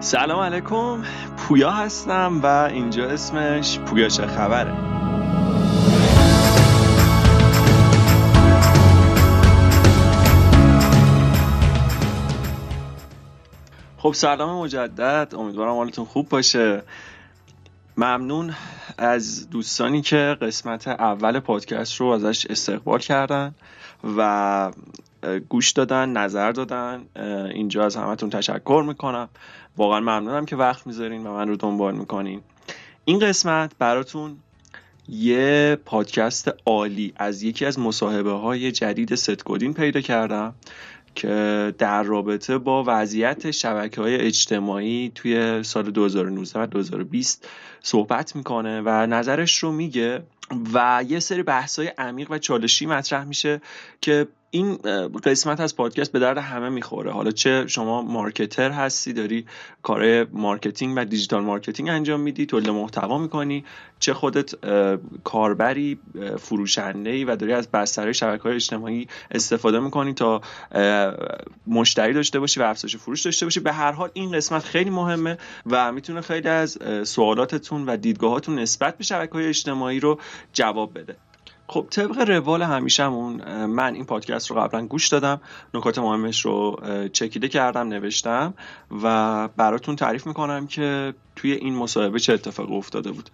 سلام علیکم. پویا هستم و اینجا اسمش پویا چه خبره. خب سلام مجدد. امیدوارم حالتون خوب باشه. ممنون از دوستانی که قسمت اول پادکست رو ازش استقبال کردن و گوش دادن نظر دادن اینجا از همتون تشکر می‌کنم. واقعا ممنونم که وقت می‌ذارین و من رو دنبال می‌کنین. این قسمت براتون یه پادکست عالی از یکی از مصاحبه های جدید ستگودین پیدا کردم که در رابطه با وضعیت شبکه های اجتماعی توی سال 2019 و 2020 صحبت می‌کنه و نظرش رو میگه و یه سری بحث های عمیق و چالشی مطرح میشه که این قسمت از پادکست به درد همه می‌خوره. حالا چه شما marketer هستی داری کار marketing و digital marketing انجام میدی تولید محتوا می‌کنی چه خودت کاربری فروشنده ای و داری از بستر شبکه های اجتماعی استفاده می‌کنی تا مشتری داشته باشی و افزایش فروش داشته باشی. به هر حال این قسمت خیلی مهمه و می‌تونه خیلی از سوالاتتون و دیدگاهاتون نسبت به شبکه های اجتماعی رو جواب بده. خب طبق روال همیشهمون من این پادکست رو قبلا گوش دادم نکات مهمش رو چکیده کردم نوشتم و براتون تعریف می‌کنم که توی این مصاحبه چه اتفاق افتاده بود.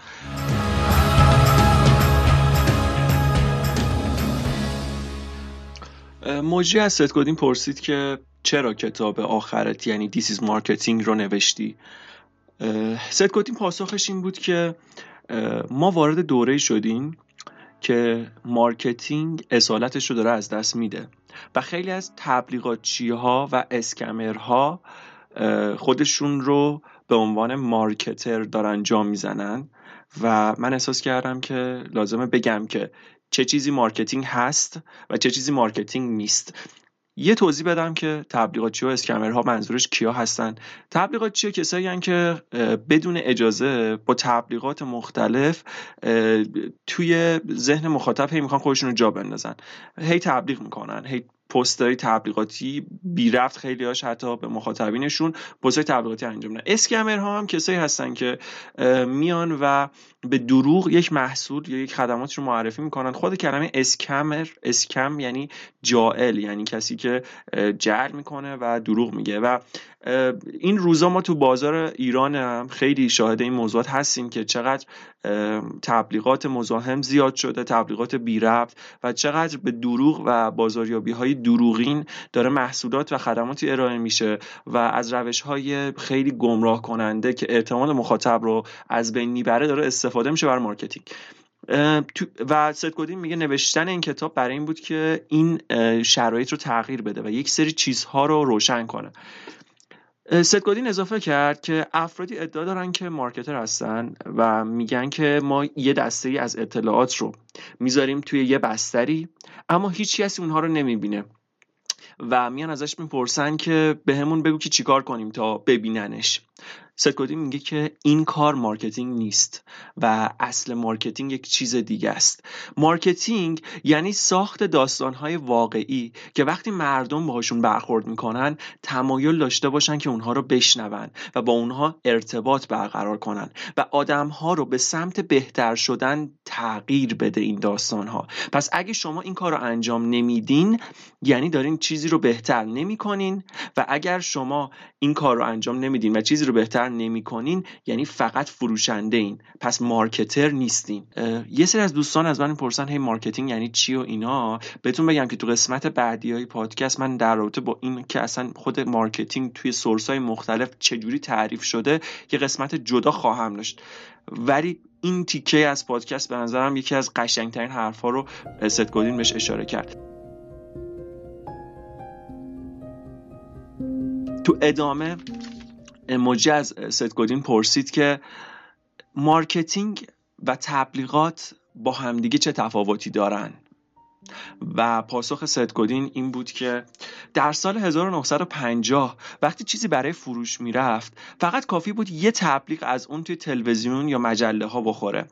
موجی از ستگودین پرسید که چرا کتاب آخرت یعنی This is Marketing رو نوشتی؟ ست گودین پاسخش این بود که ما وارد دوره‌ای شدیم که marketing اصالتش رو داره از دست میده. و خیلی از تبلیغاتچی ها و scammer ها خودشون رو به عنوان marketer دارن جا می‌زنن. و من احساس کردم که لازمه بگم که چه چیزی marketing هست و چه چیزی marketing نیست. یه توضیح بدم که تبلیغاتچی و scammer ها منظورش کیا هستن. تبلیغاتچی کسایی که بدون اجازه با تبلیغات مختلف توی ذهن مخاطب هی می‌خوان خودشون رو جا بندازن. هی تبلیغ می‌کنن هی پستای تبلیغاتی بی رفت خیلی هاش حتی به مخاطبینشون پستای تبلیغاتی انجام میدن. اسکمر ها هم کسایی هستن که میان و به دروغ یک محصول یا یک خدمات رو معرفی می‌کنن. خود کلمه اسکمر اسکم یعنی جائل یعنی کسی که جعل می‌کنه و دروغ میگه. و این روزا ما تو بازار ایران هم خیلی شاهد این موضوعات هستیم که چقدر تبلیغات مزاحم زیاد شده تبلیغات بی ربط و چقدر به دروغ و بازاریابی های دروغین داره محصولات و خدماتی ارائه میشه و از روش های خیلی گمراه کننده که اعتماد مخاطب رو از بین می‌بره داره استفاده میشه برای marketing. و ست میگه نوشتن این کتاب برای این بود که این شرایط رو تغییر بده و یک سری چیزها رو روشن کنه. ست گودین اضافه کرد که افرادی ادعا دارن که marketer هستن و میگن که ما یه دسته ای از اطلاعات رو می‌ذاریم توی یه بستری اما هیچ کسی اونها رو نمی‌بینه و میان ازش می‌پرسن که بهمون به بگو که چیکار کنیم تا ببیننش. ست گودین میگه که این کار marketing نیست و اصل marketing یک چیز دیگه است. marketing یعنی ساخت داستانهای واقعی که وقتی مردم باهاشون برخورد می‌کنن تمایل داشته باشن که اونها رو بشنون و با اونها ارتباط برقرار کنن و آدمها رو به سمت بهتر شدن تغییر بده این داستانها. پس اگه شما این کار رو انجام نمیدین یعنی دارین چیزی رو بهتر نمی‌کنین و اگر شما این کار رو انجام نمیدین و چیزی رو بهتر نمی‌کنین یعنی فقط فروشنده‌این پس marketer نیستین. یه سری از دوستان از من می‌پرسن هی marketing یعنی چی و اینا؟ بهتون بگم که تو قسمت بعدی های پادکست من در رابطه با این که اصلا خود marketing توی source های مختلف چجوری تعریف شده یه قسمت جدا خواهم داشت. ولی این تیکه از پادکست به نظرم یکی از قشنگترین حرفها رو ست گودین بهش اشاره کرد. تو ادامه اموجی از ست گودین پرسید که marketing و تبلیغات با همدیگه چه تفاوتی دارن؟ و پاسخ ستگودین این بود که در سال 1950 وقتی چیزی برای فروش می‌رفت فقط کافی بود یه تبلیغ از اون توی تلویزیون یا مجله ها بخوره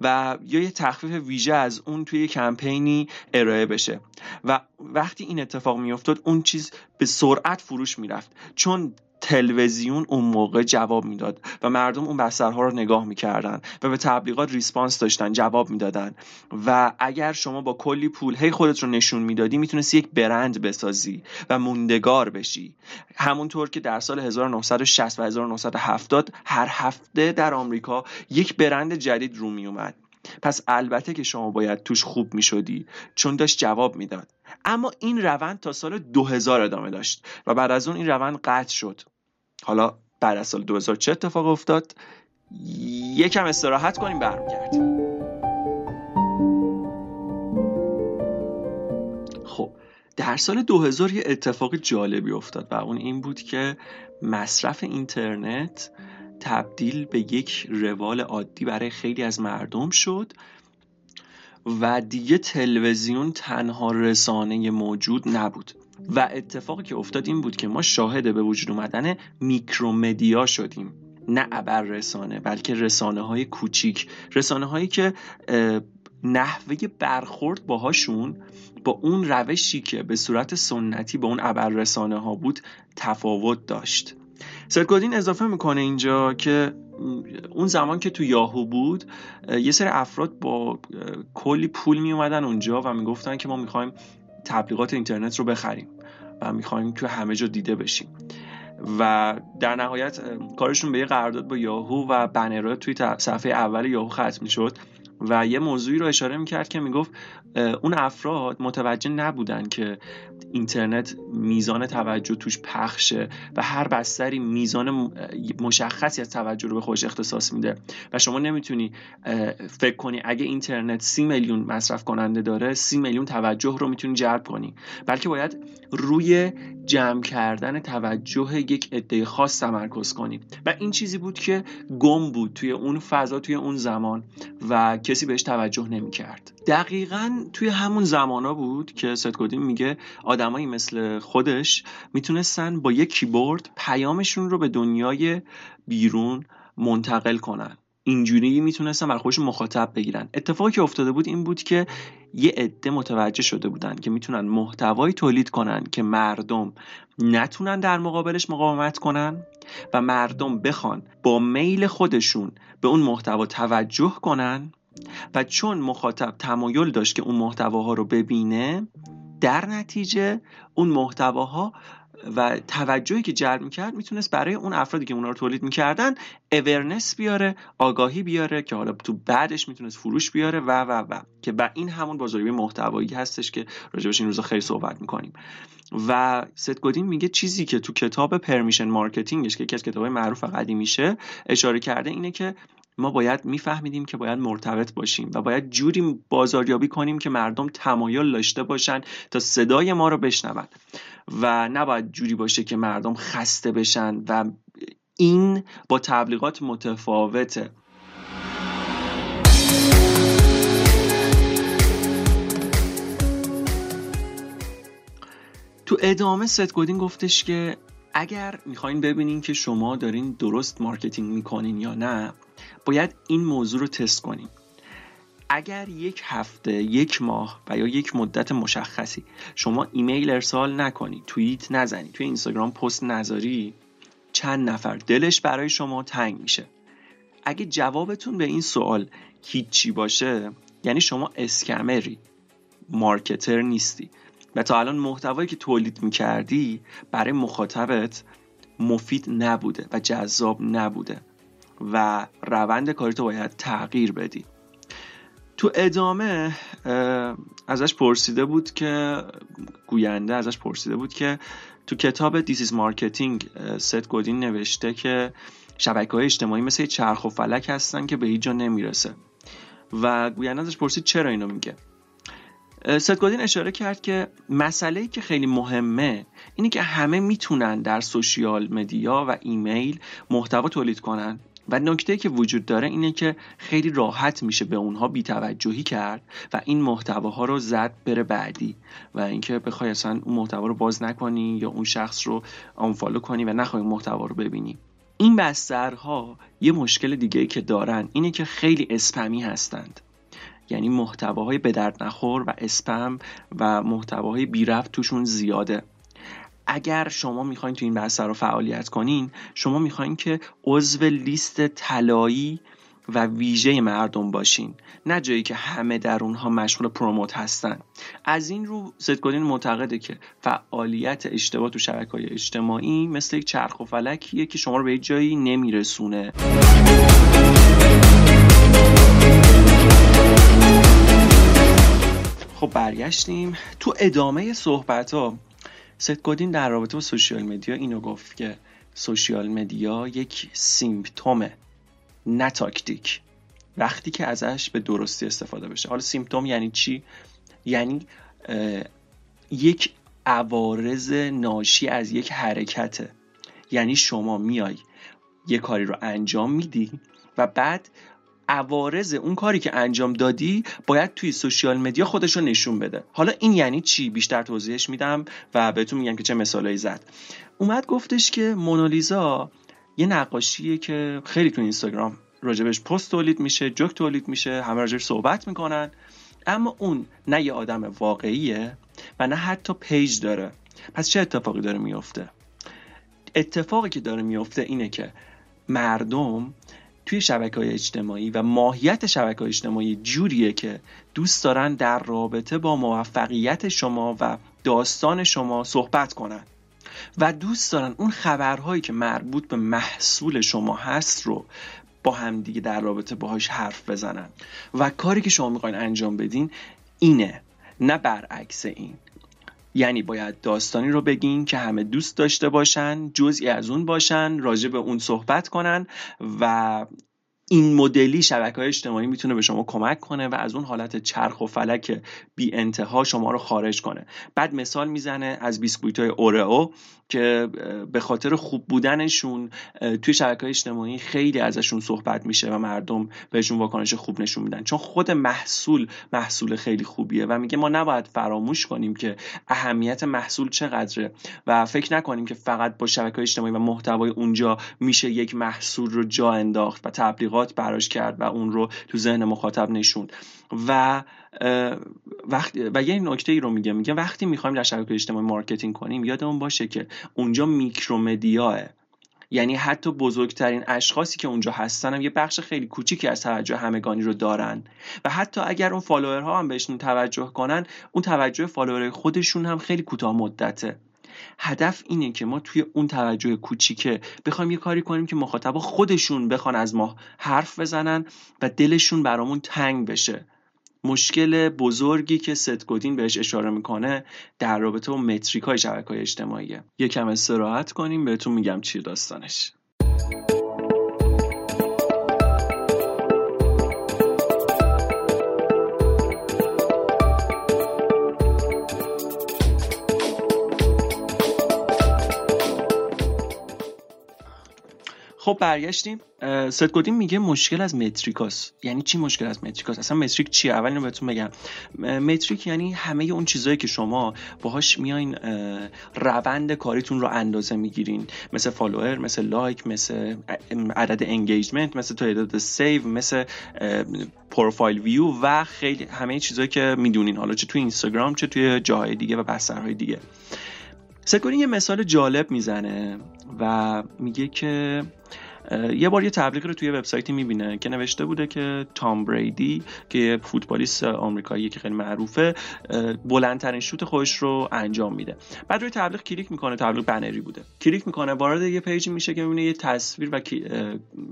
و یا یه تخفیف ویژه از اون توی کمپینی ارائه بشه. و وقتی این اتفاق میافتاد اون چیز به سرعت فروش می‌رفت. چون تلویزیون اون موقع جواب می‌داد و مردم اون بسترها رو نگاه می‌کردن و به تبلیغات ریسپانس داشتن جواب می‌دادن. و اگر شما با کلی پول هی خودت رو نشون می‌دادی می‌تونستی یک برند بسازی و موندگار بشی. همونطور که در سال 1960 و 1970 هر هفته در آمریکا یک برند جدید رو میومد. پس البته که شما باید توش خوب می شدی چون داشت جواب می‌داد. اما این روند تا سال 2000 ادامه داشت و بعد از اون این روند قطع شد. حالا بعد از سال 2000 چه اتفاق افتاد؟ یکم استراحت کنیم برمیگردیم. خب در سال 2000 یه اتفاق جالبی افتاد و اون این بود که مصرف اینترنت تبدیل به یک روال عادی برای خیلی از مردم شد و دیگه تلویزیون تنها رسانه موجود نبود. و اتفاقی که افتاد این بود که ما شاهد به وجود اومدن میکرومدیا شدیم. نه ابر رسانه بلکه رسانه های کوچیک. رسانه هایی که نحوه برخورد باهاشون با اون روشی که به صورت سنتی با اون ابر رسانه ها بود تفاوت داشت. سرگودین اضافه می‌کنه اینجا که اون زمان که تو یاهو بود یه سری افراد با کلی پول می اومدن اونجا و می‌گفتن که ما می‌خوایم تبلیغات اینترنت رو بخریم و می‌خوایم که همه جا دیده بشیم. و در نهایت کارشون به یه قرارداد با یاهو و بنرها توی صفحه اول یاهو ختم می‌شد. و یه موضوعی رو اشاره می‌کرد که می‌گفت اون افراد متوجه نبودن که اینترنت میزان توجه توش پخشه و هر بستری میزان مشخصی از توجه رو به خودش اختصاص میده. و شما نمی‌تونی فکر کنی اگه اینترنت سی میلیون مصرف کننده داره سی میلیون توجه رو می‌تونی جلب کنی. بلکه باید روی جمع کردن توجه یک عده خاص تمرکز کنی. و این چیزی بود که گم بود توی اون فضا توی اون زمان. و کسی بهش توجه نمی‌کرد. دقیقا توی همون زمانا بود که ست میگه آدمایی مثل خودش می‌تونستن با یک کیبورد پیامشون رو به دنیای بیرون منتقل کنن. اینجوری می‌تونستن برای خودشون مخاطب بگیرن. اتفاقی که افتاده بود این بود که یه عده متوجه شده بودن که می‌تونن محتوایی تولید کنن که مردم نتونن در مقابلش مقاومت کنن و مردم بخوان با میل خودشون به اون محتوا توجه کنن و چون مخاطب تمایل داشت که اون محتواها رو ببینه در نتیجه اون محتواها و توجهی که جلب می‌کرد می‌تونست برای اون افرادی که اونا رو تولید می‌کردن awareness بیاره آگاهی بیاره که حالا تو بعدش می‌تونست فروش بیاره و و و. که با این همون بازاریابی محتوایی هستش که راجبش این روزا خیلی صحبت می‌کنیم. و ست گودین میگه چیزی که تو کتاب Permission Marketing ش که یکی از کتابهای معروف قدیمیشه اشاره کرده اینه که ما باید میفهمیدیم که باید مرتبط باشیم و باید جوری بازاریابی کنیم که مردم تمایل داشته باشن تا صدای ما رو بشنون و نباید جوری باشه که مردم خسته بشن و این با تبلیغات متفاوته. تو ادامه ست گودین گفتش که اگر می‌خواین ببینین که شما دارین درست marketing می‌کنین یا نه باید این موضوع رو تست کنیم. اگر یک هفته یک ماه و یا یک مدت مشخصی شما ایمیل ارسال نکنی توییت نزنی توی اینستاگرام پست نذاری چند نفر دلش برای شما تنگ میشه. اگه جوابتون به این سوال هیچی باشه یعنی شما spammer ی marketer نیستی و تا الان محتوایی که تولید می‌کردی برای مخاطبت مفید نبوده و جذاب نبوده. و روند کاریتو باید تغییر بدی. تو ادامه ازش پرسیده بود که گوینده ازش پرسیده بود که تو کتاب This Is Marketing ست گودین نوشته که شبکه های اجتماعی مثل چرخ و فلک هستن که به هیچ جا نمی‌رسه. و گوینده ازش پرسید چرا اینو میگه. ست گودین اشاره کرد که مسئله که خیلی مهمه اینه که همه می‌تونن در social media و ایمیل محتوا تولید کنن. و نکته که وجود داره اینه که خیلی راحت میشه به اونها بیتوجهی کرد و این محتواها رو زد بره بعدی و اینکه بخوای اصلا اون محتوا رو باز نکنی یا اون شخص رو unfollow کنی و نخوای محتوا رو ببینی. این بسترها یه مشکل دیگه که دارن اینه که خیلی اسپمی هستند. یعنی محتواهای به درد نخور و اسپم و محتواهای بی توشون زیاده. اگر شما می‌خواین تو این بحث رو فعالیت کنین شما می‌خواین که عضو لیست طلایی و ویژه مردم باشین نه جایی که همه در اونها مشغول پروموت هستن. از این رو زدگودین معتقده که فعالیت اشتباه تو شبکه های اجتماعی مثل یک چرخ و فلکیه که شما رو به جایی نمیرسونه. خب برگشتیم تو ادامه صحبت ها ست در رابطه با social media اینو گفت که social media یک symptom ه نه تاکتیک. وقتی که ازش به درستی استفاده بشه. حالا symptom یعنی چی؟ یعنی یک عوارض ناشی از یک حرکته. یعنی شما میای یه کاری رو انجام میدی و بعد عوارض اون کاری که انجام دادی باید توی social media خودش رو نشون بده. حالا این یعنی چی؟ بیشتر توضیحش میدم و بهتون میگم که چه مثالایی زد. اومد گفتش که مونالیزا یه نقاشیه که خیلی تو اینستاگرام راجبش پست تولید میشه جوک تولید میشه همه راجبش صحبت می‌کنن. اما اون نه یه آدم واقعیه و نه حتی پیج داره. پس چه اتفاقی داره میفته اتفاقی که داره میفته اینه که مردم توی شبکه های اجتماعی و ماهیت شبکه های اجتماعی جوریه که دوست دارن در رابطه با موفقیت شما و داستان شما صحبت کنن. و دوست دارن اون خبرهایی که مربوط به محصول شما هست رو با همدیگه در رابطه باهاش حرف بزنن. و کاری که شما می‌خواین انجام بدین اینه نه برعکس این. یعنی باید داستانی رو بگین که همه دوست داشته باشن جزئی از اون باشن راجع به اون صحبت کنن و این مدلی شبکه های اجتماعی می‌تونه به شما کمک کنه و از اون حالت چرخ و فلک بی انتها شما رو خارج کنه. بعد مثال می‌زنه از بیسکویت های اورئو. که به خاطر خوب بودنشون توی شبکه اجتماعی خیلی ازشون صحبت میشه و مردم بهشون واکنش خوب نشون میدن. چون خود محصول محصول خیلی خوبیه و میگه ما نباید فراموش کنیم که اهمیت محصول چقدره و فکر نکنیم که فقط با شبکه اجتماعی و محتوای اونجا میشه یک محصول رو جا انداخت و تبلیغات براش کرد و اون رو تو ذهن مخاطب نشوند. و وقتی و یه نکته ای رو میگه میگه وقتی می‌خوایم در شبکه اجتماعی marketing کنیم یادمون باشه که اونجا micro media ه یعنی حتی بزرگترین اشخاصی که اونجا هستن هم یه بخش خیلی کوچیکی از توجه همگانی رو دارن. و حتی اگر اون follower ها هم بهشون توجه کنن اون توجه فالوور خودشون هم خیلی کوتاه مدته. هدف اینه که ما توی اون توجه کوچیکه بخوایم یه کاری کنیم که مخاطبا خودشون بخوان از ما حرف بزنن و دلشون برامون تنگ بشه. مشکل بزرگی که ستگودین بهش اشاره می‌کنه در رابطه با متریک های شبکه های اجتماعیه یکم استراحت کنیم بهتون میگم چی داستانش. خب برگشتیم. ست گودین میگه مشکل از metric اس یعنی چی مشکل از metric اس اصلا metric چیه؟ اول اینو بهتون بگم. metric یعنی همه اون چیزهایی که شما باهاش میاین روند کاریتون رو اندازه می‌گیرین. مثل follower مثل like مثل عدد engagement مثل تعداد save مثل profile view و خیلی همه چیزهایی که می‌دونین. حالا چه توی اینستاگرام چه توی جاهای دیگه و بسترهای دیگه. ست گودین یه مثال جالب می‌زنه و میگه که یه بار یه تبلیغ رو توی وبسایتی می‌بینه که نوشته بوده که تام بریدی که فوتبالیست آمریکایی که خیلی معروفه بلندترین شوت خودش رو انجام میده. بعد روی تبلیغ کلیک می‌کنه تبلیغ بنری بوده. کلیک می‌کنه وارد یه پیجی میشه که می‌بینه یه تصویر و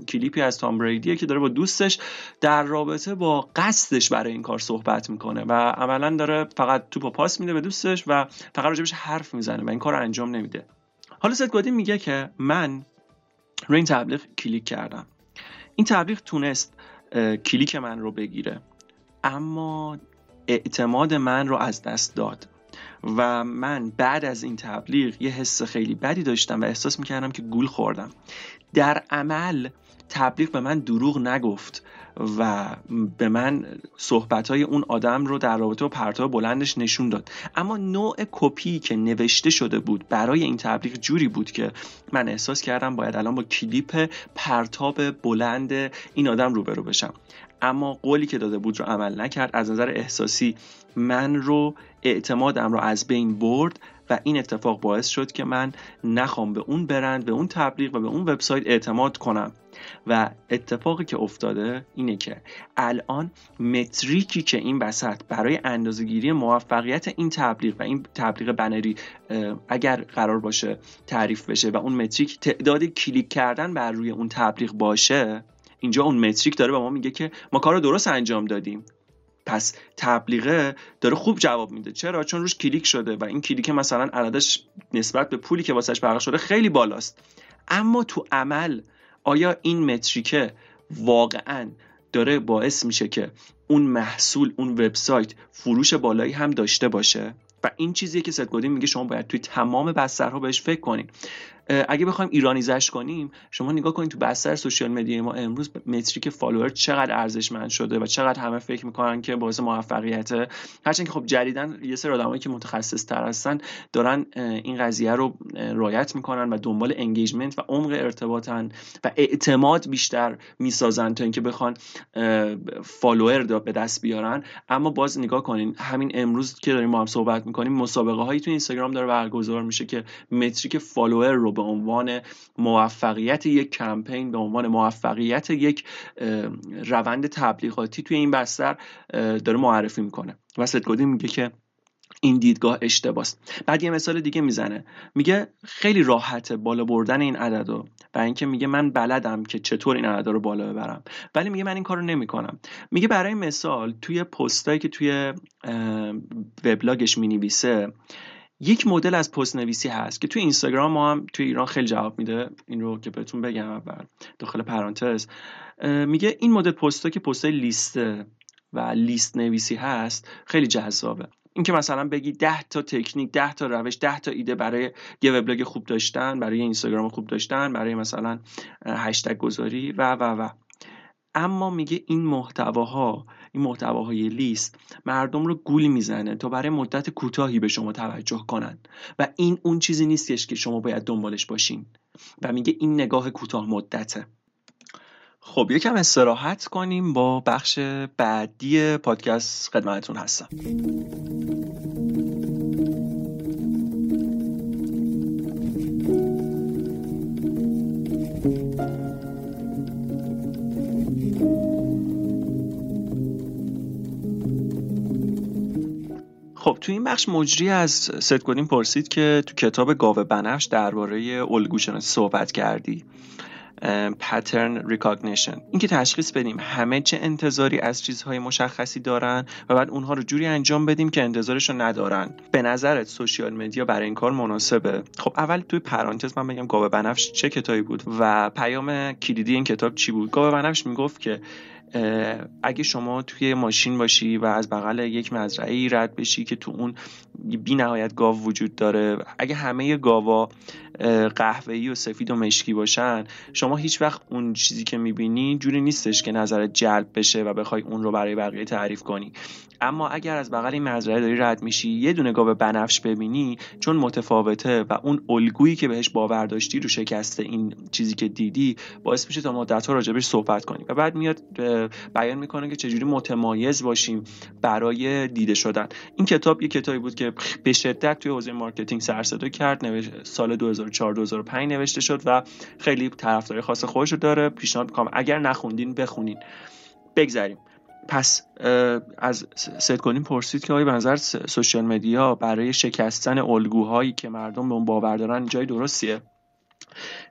کلیپی از تام بریدیه که داره با دوستش در رابطه با قصدش برای این کار صحبت می‌کنه و عملا داره فقط توپو پاس میده به دوستش و فقط راجبش حرف می‌زنه و این کار انجام نمیده. حالا ست میگه که من روی این تبلیغ کلیک کردم. این تبلیغ تونست کلیک من رو بگیره. اما اعتماد من رو از دست داد و من بعد از این تبلیغ یه حس خیلی بدی داشتم و احساس می‌کردم که گول خوردم. در عمل تبلیغ به من دروغ نگفت. و به من صحبت های اون آدم رو در رابطه با پرتاب بلندش نشون داد. اما نوع کپی که نوشته شده بود برای این تبلیغ جوری بود که من احساس کردم باید الان با کلیپ پرتاب بلند این آدم روبرو بشم. اما قولی که داده بود رو عمل نکرد. از نظر احساسی من رو اعتمادم رو از بین برد و این اتفاق باعث شد که من نخوام به اون برند به اون تبلیغ و به اون وبسایت اعتماد کنم. و اتفاقی که افتاده اینه که الان metric ی که این وسط برای اندازهگیری موفقیت این تبلیغ و این تبلیغ بنری اگر قرار باشه تعریف بشه و اون metric تعداد کلیک کردن بر روی اون تبلیغ باشه اینجا اون metric داره به ما میگه که ما کار رو درست انجام دادیم. پس تبلیغه داره خوب جواب میده. چرا؟ چون روش کلیک شده و این کلیک مثلا عددش نسبت به پولی که واسش پرداخت شده خیلی بالاست. اما تو عمل آیا این metric ه واقعا داره باعث میشه که اون محصول اون وبسایت فروش بالایی هم داشته باشه؟ و این چیزیه که ست میگه شما باید توی تمام بسترها بهش فکر کنید اگه بخوایم Iranize ش کنیم شما نگاه کنید تو بستر social media ما امروز metric follower چقدر ارزشمند شده و چقدر همه فکر می‌کنن که باعث موفقیت. هرچند که خب جدیدا یه سری آدمایی که متخصص تر هستن دارن این قضیه رو رعایت می‌کنن و دنبال engagement و عمق ارتباطن و اعتماد بیشتر می‌سازن تا اینکه بخوان follower به دست بیارن. اما باز نگاه کنین همین امروز که داریم ما هم صحبت می‌کنیم مسابقه هایی تو اینستاگرام داره برگزار میشه که metric follower رو به عنوان موفقیت یک کمپین به عنوان موفقیت یک روند تبلیغاتی توی این بستر داره معرفی می‌کنه. و ستگودی میگه که این دیدگاه اشتباست. بعد یه مثال دیگه می‌زنه. میگه خیلی راحته بالا بردن این عددو و اینکه میگه من بلدم که چطور این عددا رو بالا ببرم. ولی میگه من این کارو نمی‌کنم. میگه برای مثال توی پستایی که توی وبلاگش می‌نویسه یک مدل از پست نویسی هست که توی اینستاگرام ما هم توی ایران خیلی جواب میده. این رو که بهتون بگم اول داخل پرانتز. میگه این مدل پست که پست لیسته و لیست نویسی هست خیلی جذابه. اینکه مثلا بگی 10 تا تکنیک 10 تا روش 10 تا ایده برای یه وبلاگ خوب داشتن برای اینستاگرام خوب داشتن برای مثلا هشتگ گذاری و و و. اما میگه این محتواها این محتواهای لیست مردم رو گول می‌زنه تا برای مدت کوتاهی به شما توجه کنن. و این اون چیزی نیستش که شما باید دنبالش باشین. و میگه این نگاه کوتاه مدته. خب یکم استراحت کنیم. با بخش بعدی پادکست خدمتتون هستم. خب تو این بخش مجری از ست پرسید که تو کتاب گاوه بنفش درباره الگو شناسی صحبت کردی. pattern recognition اینکه تشخیص بدیم همه چه انتظاری از چیزهای مشخصی دارن و بعد اونها رو جوری انجام بدیم که انتظارش ندارن. به نظرت social media برای این کار مناسبه؟ خب اول توی پرانتز من بگم گاوه بنفش چه کتابی بود و پیام کلیدی این کتاب چی بود؟ گاوه بنفش می‌گفت که اگه شما توی ماشین باشی و از بغل یک مزرعه رد بشی که تو اون بی نهایت گاو وجود داره. اگه همه گاوا قهوه‌ای و سفید و مشکی باشن شما هیچ وقت اون چیزی که می‌بینی جوری نیستش که نظرت جلب بشه و بخوای اون رو برای بقیه تعریف کنی. اما اگر از بغل این مزرعه داری رد میشی یه دونه گاو بنفش ببینی چون متفاوته و اون الگویی که بهش باور داشتی رو شکسته این چیزی که دیدی باعث میشه تا مدت‌ها راجبش صحبت کنی. و بعد میاد بیان می‌کنه که چجوری متمایز باشیم برای دیده شدن. این کتاب یه کتابی بود که به شدت توی حوزه marketing سر کرد سال 2004 2005 نوشته شد و خیلی طرفدار خاص خودش رو داره. پیشنهاد می‌کنم اگر نخوندین بخونین. بگذریم. پس از ست گادین پرسید که آیا به نظر social media برای شکستن الگوهایی که مردم به اون باور دارن جای درستیه؟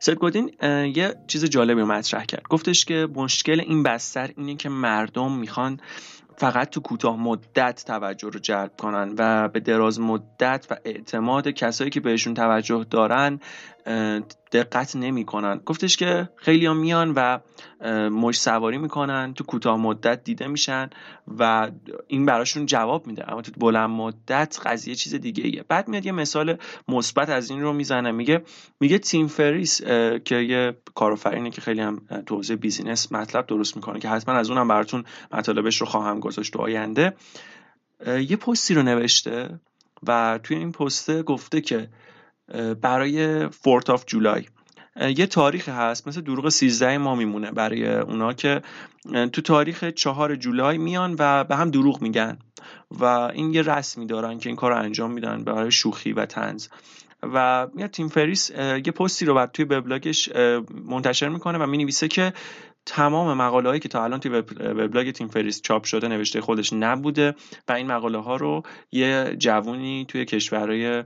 ست گودین یه چیز جالبی رو مطرح کرد. گفتش که مشکل این بستر اینه که مردم می‌خوان فقط تو کوتاه مدت توجه رو جلب کنن و به دراز مدت و اعتماد کسایی که بهشون توجه دارن دقت نمی‌کنن. گفتش که خیلی هم میان و موج سواری می‌کنن تو کوتاه مدت دیده میشن و این براشون جواب میده. اما تو بلند مدت قضیه چیز دیگه ایه بعد میاد یه مثال مثبت از این رو می‌زنه. میگه میگه تیم فریس که یه کارآفرینه که خیلی هم تو حوزه business مطلب درست می‌کنه که حتما از اونم براتون مطالبش رو خواهم گذاشت تو آینده. یه پستی رو نوشته و توی این پسته گفته که برای Fourth of July. یه تاریخ هست مثل دروغ 13 ما میمونه برای اونا که تو تاریخ چهار جولای میان و به هم دروغ میگن و این یه رسمی دارن که این کار رو انجام میدن برای شوخی و طنز و میاد تیم فریس یه پستی رو بعد توی وبلاگش منتشر می‌کنه و می‌نویسه که تمام مقاله هایی که تا الان توی وبلاگ تیم فریس چاپ شده نوشته خودش نبوده و این مقاله ها رو یه جوونی توی کشورهای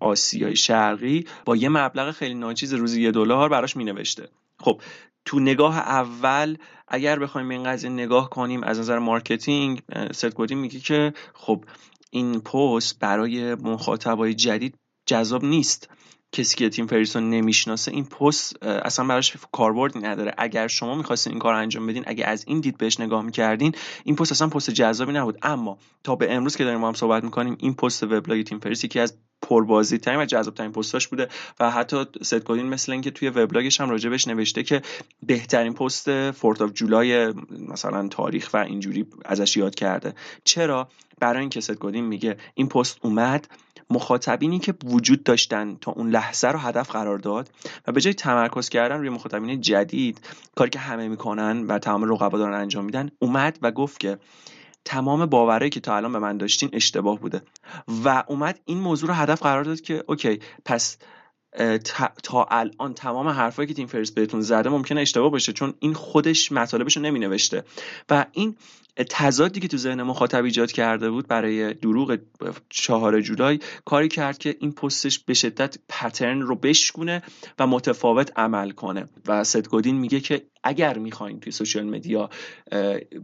آسیای شرقی با یه مبلغ خیلی ناچیز روزی یه دلار براش مینوشته. خب تو نگاه اول اگر بخوایم این قضیه نگاه کنیم از نظر marketing ست میگه که خب این پست برای مخاطبای جدید جذاب نیست. کسی که تیم فریسو نمی‌شناسه این پست اصلا براش کاربردی نداره. اگر شما می‌خواستین این کار انجام بدین اگه از این دید بهش نگاه می‌کردین این پست اصلا پست جذابی نبود. اما تا به امروز که داریم ما هم صحبت می‌کنیم این پست وبلاگ تیم فریس یکی از پربازدید ترین و جذاب ترین پستاش بوده و حتی ست مثل اینکه توی وبلاگش هم راجبش نوشته که بهترین پست Fourth of July مثلا تاریخ و اینجوری ازش یاد کرده. چرا؟ برای اینکه ست گادین میگه این پست اومد مخاطبینی که وجود داشتن تا اون لحظه رو هدف قرار داد و به جای تمرکز کردن روی مخاطبین جدید کاری که همه می‌کنن و تمام رقبا دارن انجام میدن اومد و گفت که تمام باورایی که تا الان به من داشتین اشتباه بوده. و اومد این موضوع رو هدف قرار داد که okay پس تا الان تمام حرفایی که تیم فریس بهتون زده ممکنه اشتباه باشه چون این خودش مطالبش رو نمی نوشته و این تضادی که تو ذهن مخاطب ایجاد کرده بود برای دروغ چهار جولای کاری کرد که این پستش به شدت پترن رو بشکونه و متفاوت عمل کنه. و ستگودین میگه که اگر می‌خواین توی سوشال مدیا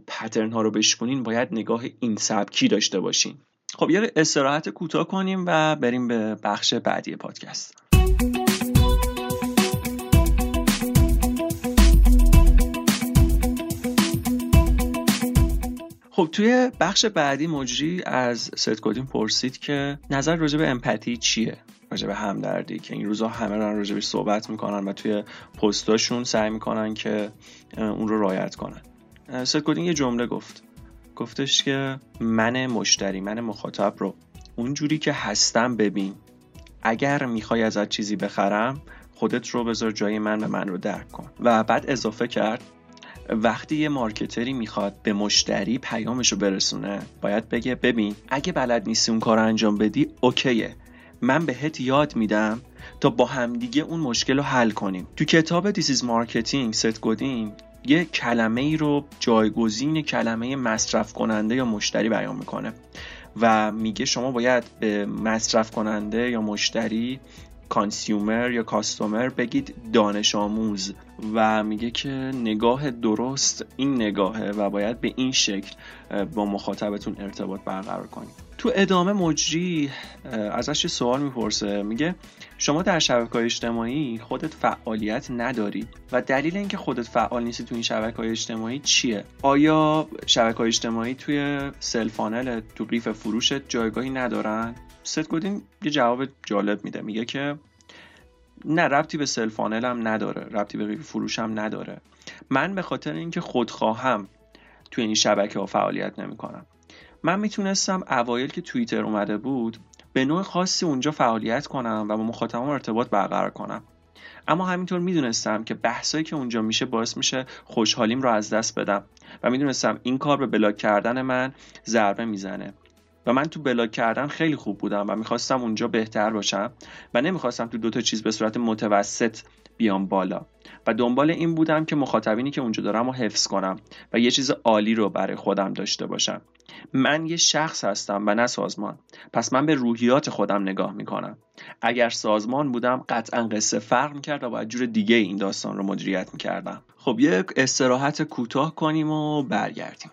پترن ها رو بشکنین باید نگاه این سبکی داشته باشین. خب یه استراحت کوتاه کنیم و بریم به بخش بعدی پادکست. خب توی بخش بعدی مجری از ست گادین پرسید که نظر راجع به empathy چیه؟ راجع به همدردی که این روزا همه دارن راجع صحبت می‌کنن و توی پستاشون سعی می‌کنن که اون رو رعایت کنن. ست گادین یه جمله گفت. گفتش که من مشتری من مخاطب رو اونجوری که هستم ببین. اگر می‌خوای ازت چیزی بخرم خودت رو بذار جای من و من رو درک کن. و بعد اضافه کرد. وقتی یه marketer ی می‌خواد به مشتری پیامش رو برسونه باید بگه ببین اگه بلد نیستی اون کار انجام بدی okay ه. من بهت یاد میدم تا با همدیگه اون مشکل رو حل کنیم. تو کتاب This Is Marketing ست گودین یه کلمه ای رو جایگزین کلمه مصرف کننده یا مشتری بیان می‌کنه و میگه شما باید به مصرف کننده یا مشتری consumer یا customer بگید دانش آموز. و میگه که نگاه درست این نگاهه و باید به این شکل با مخاطبتون ارتباط برقرار کنید تو ادامه مجری ازش سوال می‌پرسه. میگه شما در شبکه اجتماعی خودت فعالیت نداری و دلیل اینکه خودت فعال نیستی تو این شبکه های اجتماعی چیه؟ آیا شبکه های اجتماعی توی سلفانل تو قیف فروشت جایگاهی ندارن؟ ست گودین یه جواب جالب میده. میگه که نه ربطی به سلفانل هم نداره ربطی به فروش هم نداره. من به خاطر اینکه خودخواهم توی این شبکه ها فعالیت نمی‌کنم من می‌تونستم اوایل که توییتر اومده بود به نوع خاصی اونجا فعالیت کنم و با مخاطبم ارتباط برقرار کنم. اما همینطور می‌دونستم که بحثایی که اونجا میشه باعث میشه خوشحالیم رو از دست بدم و می‌دونستم این کار به بلاک کردن من ضربه می‌زنه. و من تو بلاک کردن خیلی خوب بودم و می‌خواستم اونجا بهتر باشم و نمی‌خواستم تو دوتا چیز به صورت متوسط بیام بالا. و دنبال این بودم که مخاطبینی که اونجا دارم رو حفظ کنم و یه چیز عالی رو برای خودم داشته باشم. من یه شخص هستم و نه سازمان. پس من به روحیات خودم نگاه می‌کنم. اگر سازمان بودم قطعا قصه فرق می‌کرد و باید جور دیگه این داستان رو مدیریت می‌کردم. خب یک استراحت کوتاه کنیم و برگردیم.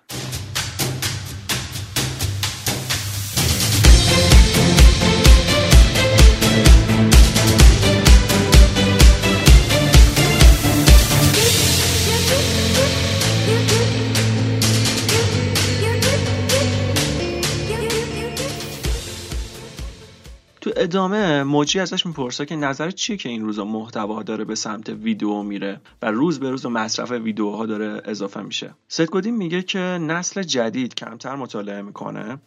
ادامه موجی ازش می‌پرسه که نظر چیه که این روزا محتوا داره به سمت ویدیو میره و روز به روز مصرف ویدیوها داره اضافه میشه. ست میگه که نسل جدید کمتر مطالعه می‌کنه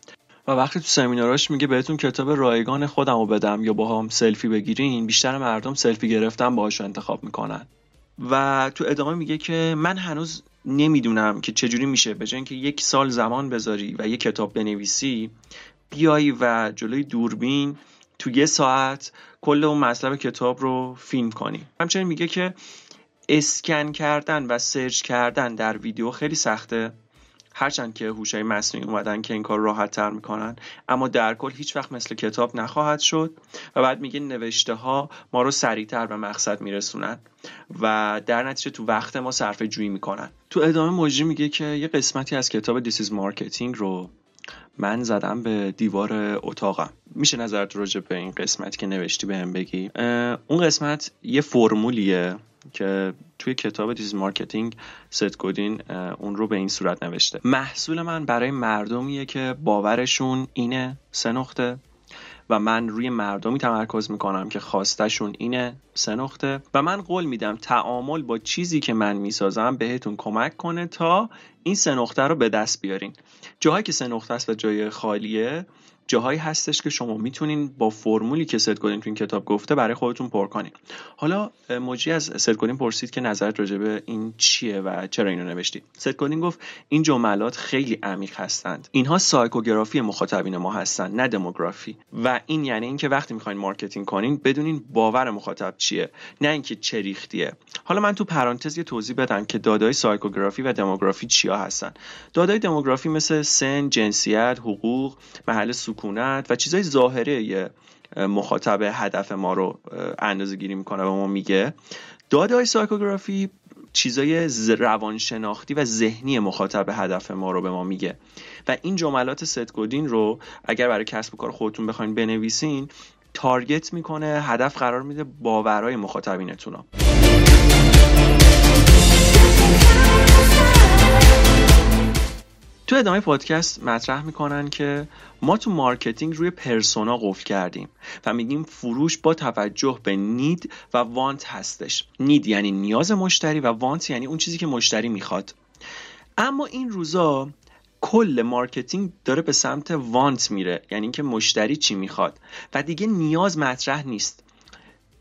و وقتی تو سمیناراش میگه بهتون کتاب رایگان خودم رو بدم یا با هم سلفی بگیرین بیشتر مردم سلفی گرفتن باهاش انتخاب می‌کنن. و تو ادامه میگه که من هنوز نمی‌دونم که چجوری میشه. به اینکه یک سال زمان بذاری و یک کتاب بنویسی بیایی و جلوی دوربین تو یه ساعت کل اون مطلب کتاب رو فیلم کنی. همچنین میگه که اسکن کردن و سرچ کردن در ویدیو خیلی سخته. هرچند که هوشای مصنوعی اومدن که این کار راحت تر می‌کنن اما در کل هیچ وقت مثل کتاب نخواهد شد و بعد میگه نوشته ها ما رو سریعتر به مقصد میرسونن و در نتیجه تو وقت ما صرفه جویی می‌کنن. تو ادامه موجی میگه که یه قسمتی از کتاب is Marketing رو من زدم به دیوار اتاقم. میشه نظرت راجع به این قسمت که نوشتی بهم بگی؟ اون قسمت یه فرمولیه که توی کتاب This Is Marketing ست گودین اون رو به این صورت نوشته. محصول من برای مردمیه که باورشون اینه سه نقطه. و من روی مردمی تمرکز می‌کنم که خواستشون اینه سه نقطه. و من قول میدم تعامل با چیزی که من می‌سازم بهتون کمک کنه تا این سه نقطه رو به دست بیارین. جاهایی که سه نقطه است و جای خالیه جاهایی هستش که شما می‌تونین با فرمولی که ست گودین تو این کتاب گفته برای خودتون پر کنین. حالا مجری از ست پرسید که نظرت راجع به این چیه و چرا اینو نوشتی. ست گودین گفت این جملات خیلی عمیق هستند. اینها سایکوگرافی مخاطبین ما هستند نه دموگرافی. و این یعنی اینکه وقتی می‌خواین marketing کنین بدونین باور مخاطب چیه نه اینکه چه ریختیه. حالا من تو پرانتز یه توضیح بدم که دادای سایکوگرافی و دموگرافی چیا هستن. دادای دموگرافی مثل سن جنسیت حقوق محل سکونت و چیزهای ظاهره مخاطب هدف ما رو اندازه گیری می‌کنه و ما میگه. داده های سایکوگرافی چیزای روانشناختی و ذهنی مخاطب هدف ما رو به ما میگه. و این جملات ستگودین رو اگر برای کسب و کار خودتون بخواین بنویسین target می‌کنه هدف قرار میده باورهای مخاطبینتون تو ادامه پادکست مطرح می‌کنن که ما تو marketing روی persona قفل کردیم و میگیم فروش با توجه به need و want هستش. need یعنی نیاز مشتری و want یعنی اون چیزی که مشتری می‌خواد. اما این روزا کل marketing داره به سمت want میره یعنی اینکه مشتری چی می‌خواد. و دیگه نیاز مطرح نیست.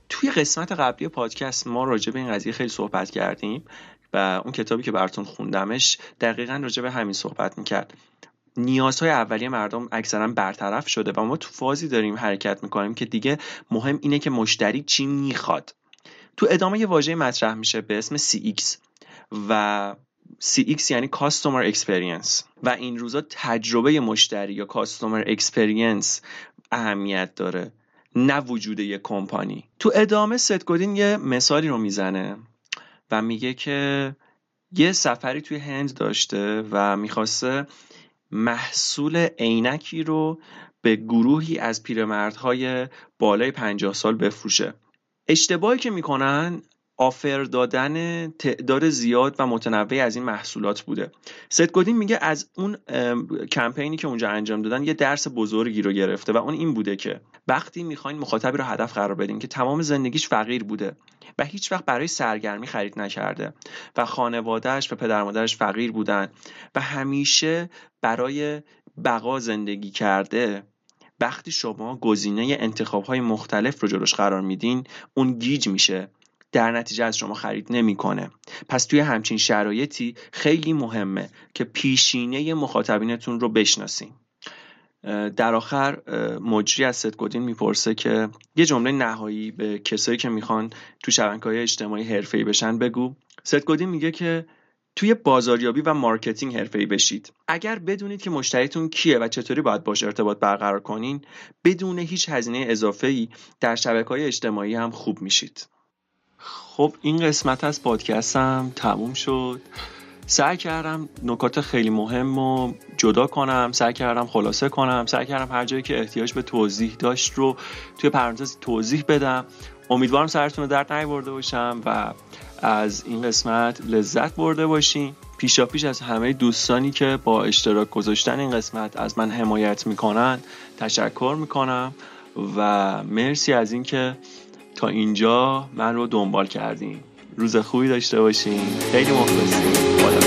توی قسمت قبلی پادکست ما راجع به این قضیه خیلی صحبت کردیم. و اون کتابی که براتون خوندمش دقیقا راجع به همین صحبت می‌کرد. نیازهای اولیه مردم اکثرا برطرف شده و ما تو فازی داریم حرکت می‌کنیم که دیگه مهم اینه که مشتری چی می‌خواد. تو ادامه یه واژه مطرح میشه به اسم CX و CX یعنی Customer Experience. و این روزا تجربه مشتری یا Customer Experience اهمیت داره نه وجود یک کمپانی. تو ادامه ست یه مثالی رو می‌زنه. و میگه که یه سفری توی هند داشته و می‌خواسته محصول عینکی رو به گروهی از پیرمردهای بالای پنجاه سال بفروشه. اشتباهی که می‌کنن آفر دادن تعداد زیاد و متنوعی از این محصولات بوده. ست گودین میگه از اون کمپینی که اونجا انجام دادن یه درس بزرگی رو گرفته و اون این بوده که وقتی می‌خواین مخاطبی رو هدف قرار بدین که تمام زندگیش فقیر بوده و هیچ وقت برای سرگرمی خرید نکرده و خانوادهش و پدر مادرش فقیر بودن و همیشه برای بقا زندگی کرده. وقتی شما گزینه انتخاب های مختلف رو جلوش قرار میدین اون گیج میشه. در نتیجه از شما خرید نمی‌کنه. پس توی همچین شرایطی خیلی مهمه که پیشینه مخاطبینتون رو بشناسین. در آخر مجری از ست گودین می‌پرسه که یه جمله نهایی به کسایی که می‌خوان تو شبکه های اجتماعی حرفه‌ای بشن بگو. ست گودین میگه که توی بازاریابی و marketing حرفه‌ای بشید. اگر بدونید که مشتریتون کیه و چطوری باید باش ارتباط برقرار کنین بدون هیچ هزینه اضافه در شبکه های اجتماعی هم خوب میشید. خب این قسمت از پادکستم تموم شد. سعی کردم نکات خیلی مهم رو جدا کنم سعی کردم خلاصه کنم سعی کردم هر جایی که احتیاج به توضیح داشت رو توی پرانتز توضیح بدم. امیدوارم سرتون رو درد نیورده باشم و از این قسمت لذت برده باشین. پیشا پیش از همه دوستانی که با اشتراک گذاشتن این قسمت از من حمایت می‌کنن تشکر می‌کنم و مرسی از اینکه تا اینجا من رو دنبال کردین. روز خوبی داشته باشین. خیلی مخلصیم.